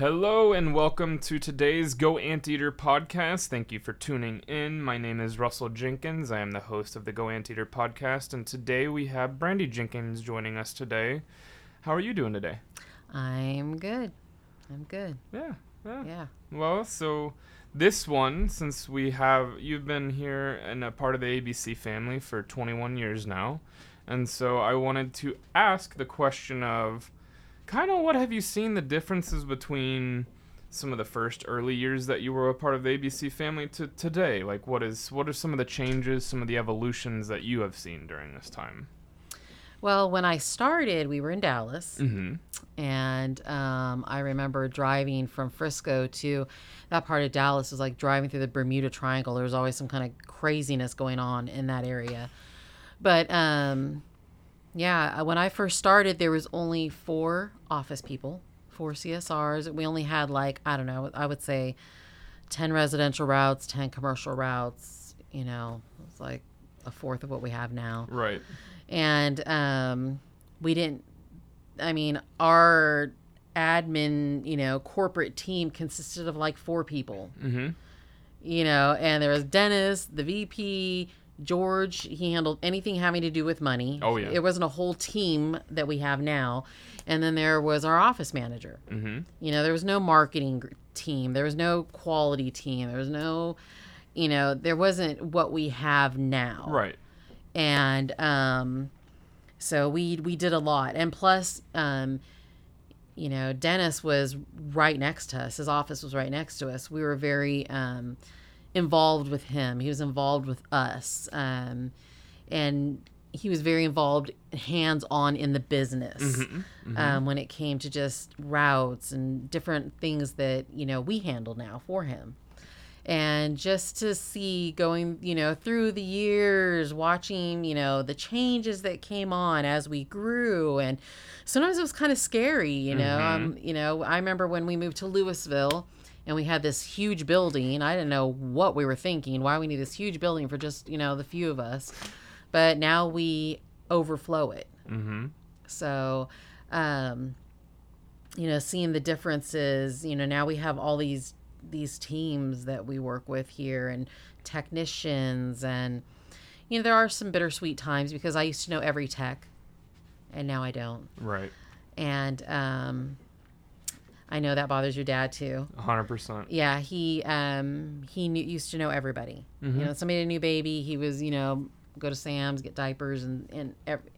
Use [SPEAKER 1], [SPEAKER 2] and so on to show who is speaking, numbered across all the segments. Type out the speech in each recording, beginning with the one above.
[SPEAKER 1] Hello and welcome to today's Go Anteater podcast. Thank you for tuning in. My name is Russell Jenkins. I am the host of the Go Anteater podcast, and today we have Brandi Jenkins joining us today. How are you doing today?
[SPEAKER 2] I'm good. I'm good.
[SPEAKER 1] Yeah, yeah.
[SPEAKER 2] Yeah.
[SPEAKER 1] Well, so this one, since we have you've been here and a part of the ABC family for 21 years now, and so I wanted to ask the question of kind of what have you seen the differences between some of the first early years that you were a part of the ABC family to today? Like what is what are some of the changes, some of the evolutions that you have seen during this time?
[SPEAKER 2] Well, when I started, we were in Dallas,
[SPEAKER 1] Mm-hmm.
[SPEAKER 2] and um, I remember driving from Frisco to that part of Dallas. Was like driving through the Bermuda Triangle. There was always some kind of craziness going on in that area. But um, yeah, when I first started, there was only four office people, four CSRs. We only had like I don't know, I would say ten residential routes, ten commercial routes. You know, it's like a fourth of what we have now.
[SPEAKER 1] Right.
[SPEAKER 2] and um, we didn't i mean our admin you know corporate team consisted of like four people
[SPEAKER 1] Mm-hmm.
[SPEAKER 2] you know and there was dennis the vp george he handled anything having to do with money.
[SPEAKER 1] Oh, yeah.
[SPEAKER 2] it wasn't a whole team that we have now. And then there was our office manager.
[SPEAKER 1] Mm-hmm.
[SPEAKER 2] you know there was no marketing team. There was no quality team. There was no you know there wasn't what we have now.
[SPEAKER 1] Right.
[SPEAKER 2] and um, so we we did a lot. And plus um, you know dennis was right next to us. His office was right next to us. We were very um, involved with him he was involved with us um, and he was very involved hands on in the business
[SPEAKER 1] Mm-hmm.
[SPEAKER 2] um, when it came to just routes and different things that you know we handle now for him and just to see going you know through the years watching you know the changes that came on as we grew. And sometimes it was kind of scary you know um, you know i remember when we moved to Lewisville and we had this huge building. I didn't know what we were thinking why we need this huge building for just you know the few of us. But now we overflow it.
[SPEAKER 1] Mm-hmm.
[SPEAKER 2] so, um, you know, seeing the differences, you know, now we have all these these teams that we work with here and technicians and you know, there are some bittersweet times because I used to know every tech and now I don't.
[SPEAKER 1] Right.
[SPEAKER 2] And um I know that bothers your dad too.
[SPEAKER 1] hundred percent.
[SPEAKER 2] Yeah, he um he knew, used to know everybody. You know, somebody had a new baby, he was you know go to Sam's get diapers and and every,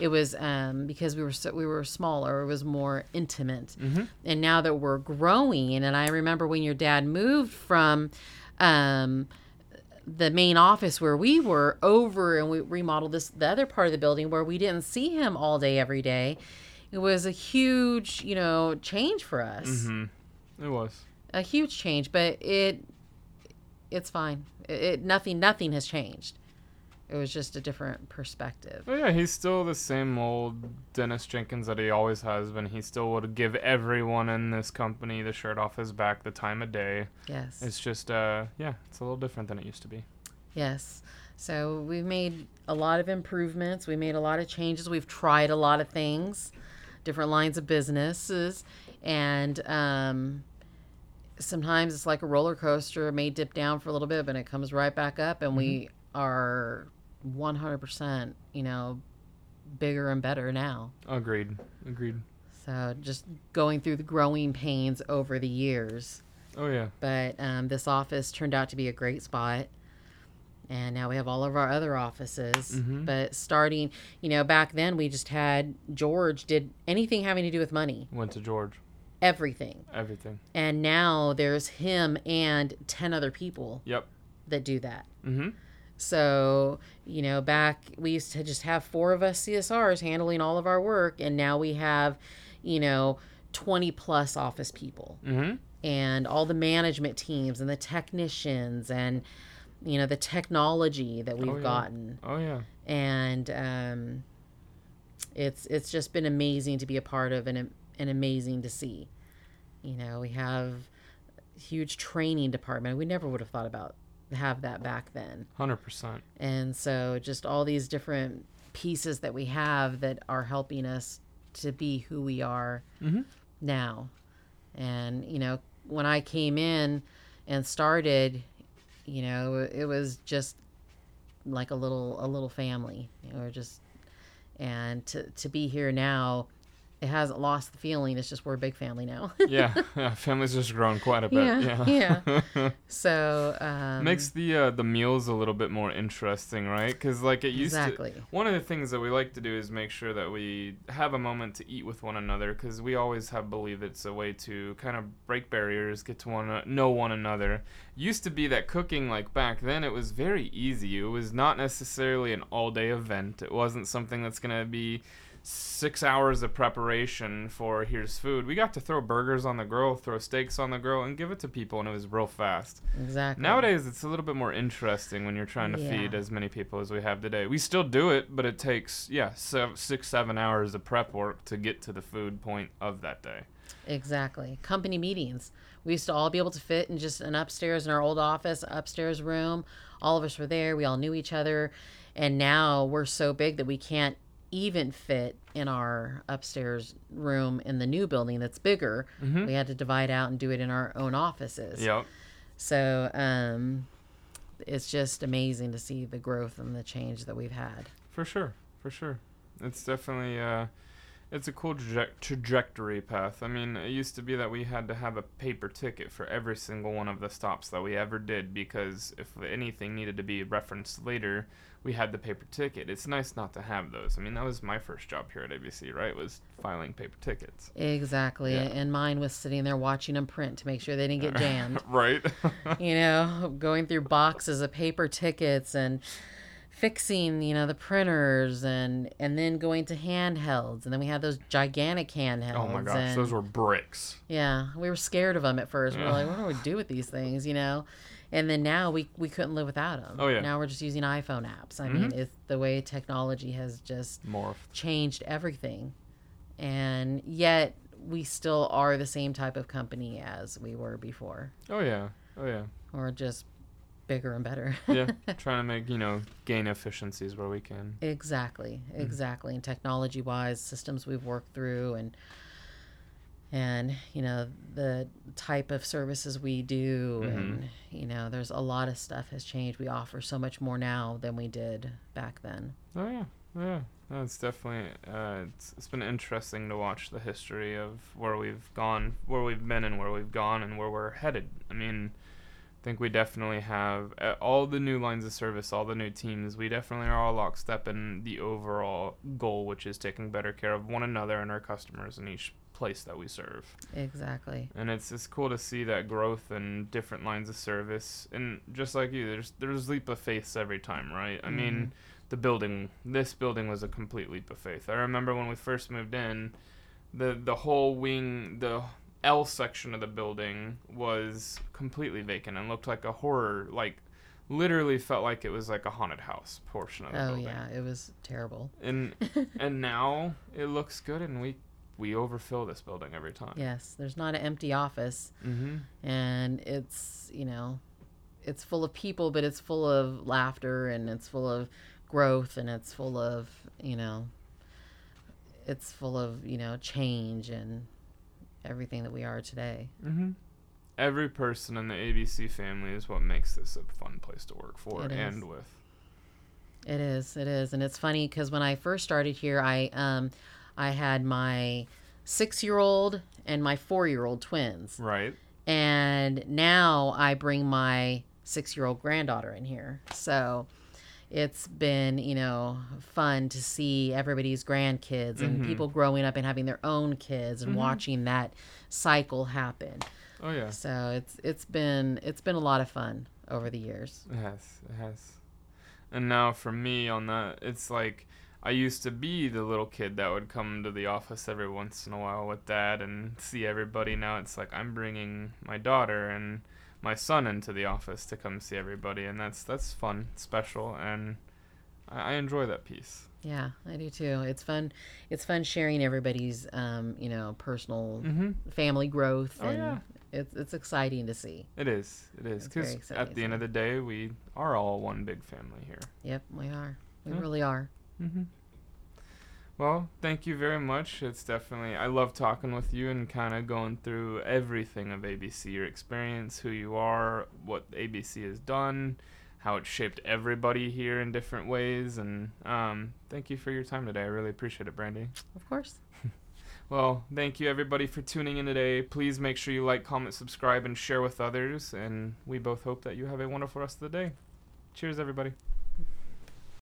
[SPEAKER 2] it was um because we were so we were smaller, it was more intimate. And now that we're growing, and I remember when your dad moved from um the main office where we were over and we remodeled this the other part of the building where we didn't see him all day every day. It was a huge, you know, change for us
[SPEAKER 1] Mm-hmm. It was.
[SPEAKER 2] a huge change, but it it's fine. It, it nothing nothing has changed. It was just a different perspective.
[SPEAKER 1] Oh yeah, he's still the same old Dennis Jenkins that he always has been. He still would give everyone in this company the shirt off his back the time of day.
[SPEAKER 2] Yes.
[SPEAKER 1] It's just uh yeah, it's a little different than it used to be.
[SPEAKER 2] Yes. So we've made a lot of improvements. We made a lot of changes. We've tried a lot of things, different lines of businesses, and um, sometimes it's like a roller coaster. It may dip down for a little bit, but it comes right back up, and we are 100%, you know, bigger and better now.
[SPEAKER 1] Agreed. Agreed.
[SPEAKER 2] So just going through the growing pains over the years.
[SPEAKER 1] Oh yeah.
[SPEAKER 2] But um, this office turned out to be a great spot. And now we have all of our other offices.
[SPEAKER 1] Mhm.
[SPEAKER 2] But starting, you know, back then we just had George did anything having to do with money,
[SPEAKER 1] Went to George.
[SPEAKER 2] everything.
[SPEAKER 1] Everything.
[SPEAKER 2] And now there's him and 10 other people
[SPEAKER 1] Yep.
[SPEAKER 2] that do that.
[SPEAKER 1] Mm-hmm.
[SPEAKER 2] So, you know, back we used to just have four of us CSRs handling all of our work. And now we have, you know, 20 plus office people
[SPEAKER 1] Mm-hmm.
[SPEAKER 2] and all the management teams and the technicians and, you know, the technology that we've
[SPEAKER 1] Oh, yeah.
[SPEAKER 2] gotten.
[SPEAKER 1] Oh yeah.
[SPEAKER 2] And um, it's it's just been amazing to be a part of and, and amazing to see. You know, we have a huge training department. We never would have thought about have that back then.
[SPEAKER 1] Hundred percent.
[SPEAKER 2] And so just all these different pieces that we have that are helping us to be who we are
[SPEAKER 1] Mhm.
[SPEAKER 2] now. And, you know, when I came in and started, you know, it was just like a little a little family. You know, we're just and to to be here now it hasn't lost the feeling. It's just we're a big family now.
[SPEAKER 1] yeah, yeah, family's just grown quite a bit.
[SPEAKER 2] Yeah,
[SPEAKER 1] Yeah,
[SPEAKER 2] yeah. so um,
[SPEAKER 1] makes the uh, the meals a little bit more interesting, right? Because like it used
[SPEAKER 2] exactly.
[SPEAKER 1] to. One of the things that we like to do is make sure that we have a moment to eat with one another, because we always have believed it's a way to kind of break barriers, get to one know one another. Used to be that cooking like back then it was very easy. It was not necessarily an all day event. It wasn't something that's gonna be six hours of preparation for here's food. We got to throw burgers on the grill, throw steaks on the grill, and give it to people, and it was real fast.
[SPEAKER 2] Exactly.
[SPEAKER 1] Nowadays, it's a little bit more interesting when you're trying to
[SPEAKER 2] Yeah.
[SPEAKER 1] feed as many people as we have today. We still do it, but it takes yeah six seven hours of prep work to get to the food point of that day.
[SPEAKER 2] Exactly. Company meetings. We used to all be able to fit in just an upstairs in our old office, upstairs room. All of us were there. We all knew each other. And now we're so big that we can't even fit in our upstairs room in the new building that's bigger.
[SPEAKER 1] Mhm.
[SPEAKER 2] We had to divide out and do it in our own offices.
[SPEAKER 1] Yep.
[SPEAKER 2] So um, it's just amazing to see the growth and the change that we've had.
[SPEAKER 1] For sure, for sure. It's definitely uh, it's a cool traje- trajectory path. I mean, it used to be that we had to have a paper ticket for every single one of the stops that we ever did because if anything needed to be referenced later, we had the paper ticket. It's nice not to have those. I mean, that was my first job here at ABC, right? Was filing paper tickets.
[SPEAKER 2] Exactly.
[SPEAKER 1] Yeah.
[SPEAKER 2] And mine was sitting there watching them print to make sure they didn't get jammed.
[SPEAKER 1] right.
[SPEAKER 2] you know, going through boxes of paper tickets and fixing, you know, the printers and and then going to handhelds. And then we had those gigantic handhelds.
[SPEAKER 1] oh my gosh,
[SPEAKER 2] and,
[SPEAKER 1] those were bricks.
[SPEAKER 2] Yeah, we were scared of them at first. We were like, what do we do with these things, you know? And then now we, we couldn't live without them.
[SPEAKER 1] Oh, yeah.
[SPEAKER 2] Now we're just using iPhone apps. I
[SPEAKER 1] Mhm.
[SPEAKER 2] mean, it's the way technology has just
[SPEAKER 1] Morphed.
[SPEAKER 2] changed everything. And yet we still are the same type of company as we were before.
[SPEAKER 1] Oh yeah. Oh yeah.
[SPEAKER 2] Or just bigger and better.
[SPEAKER 1] Yeah. Trying to make you know gain efficiencies where we can.
[SPEAKER 2] exactly.
[SPEAKER 1] Mm-hmm.
[SPEAKER 2] Exactly. And technology wise, systems we've worked through and and you know the type of services we do
[SPEAKER 1] Mhm.
[SPEAKER 2] and you know there's a lot of stuff has changed we offer so much more now than we did back then
[SPEAKER 1] Oh yeah, yeah. No, it's definitely uh, it's, it's been interesting to watch the history of where we've gone, where we've been, and where we've gone, and where we're headed. I mean, I think we definitely have uh, all the new lines of service, all the new teams. We definitely are all lockstep in the overall goal, which is taking better care of one another and our customers in each place that we serve.
[SPEAKER 2] exactly
[SPEAKER 1] And it's it's cool to see that growth in different lines of service. And just like you, there's there's leap of faiths every time, right? I mean, the building, this building was a complete leap of faith. I remember when we first moved in, the the whole wing, the L section of the building was completely vacant and looked like a horror, like literally felt like it was like a haunted house portion of the
[SPEAKER 2] oh
[SPEAKER 1] building.
[SPEAKER 2] yeah it was terrible
[SPEAKER 1] And and now it looks good, and we we overfill this building every time.
[SPEAKER 2] yes there's not an empty office
[SPEAKER 1] Mm-hmm.
[SPEAKER 2] and it's you know it's full of people but it's full of laughter and it's full of growth and it's full of you know it's full of you know change and everything that we are today
[SPEAKER 1] Mm-hmm. Every person in the ABC family is what makes this a fun place to work for
[SPEAKER 2] It is.
[SPEAKER 1] and with.
[SPEAKER 2] it is it is and it's funny because when i first started here i um i had my six year old and my four year old twins
[SPEAKER 1] Right.
[SPEAKER 2] and now I bring my six year old granddaughter in here. So it's been, you know, fun to see everybody's grandkids and
[SPEAKER 1] Mhm.
[SPEAKER 2] people growing up and having their own kids and
[SPEAKER 1] Mhm.
[SPEAKER 2] watching that cycle happen.
[SPEAKER 1] Oh yeah.
[SPEAKER 2] So it's it's been it's been a lot of fun over the years.
[SPEAKER 1] It has. It has. And now for me on that, it's like I used to be the little kid that would come to the office every once in a while with dad and see everybody. Now it's like I'm bringing my daughter and my son into the office to come see everybody, and that's that's fun, special, and I, I enjoy that piece.
[SPEAKER 2] Yeah, I do too. It's fun. It's fun sharing everybody's, um, you know, personal
[SPEAKER 1] Mm-hmm.
[SPEAKER 2] family growth,
[SPEAKER 1] Oh,
[SPEAKER 2] and
[SPEAKER 1] yeah.
[SPEAKER 2] it's it's exciting to see.
[SPEAKER 1] It is. It is. Because at the end of the day, we are all one big family here.
[SPEAKER 2] Yep, we are. We
[SPEAKER 1] Yeah.
[SPEAKER 2] really are.
[SPEAKER 1] Mm-hmm. Well, thank you very much. It's definitely I love talking with you and kind of going through everything of ABC, your experience, who you are, what ABC has done, how it shaped everybody here in different ways, and um, thank you for your time today. I really appreciate it, Brandi.
[SPEAKER 2] Of course.
[SPEAKER 1] Well, thank you everybody for tuning in today. Please make sure you like, comment, subscribe, and share with others. And we both hope that you have a wonderful rest of the day. Cheers, everybody.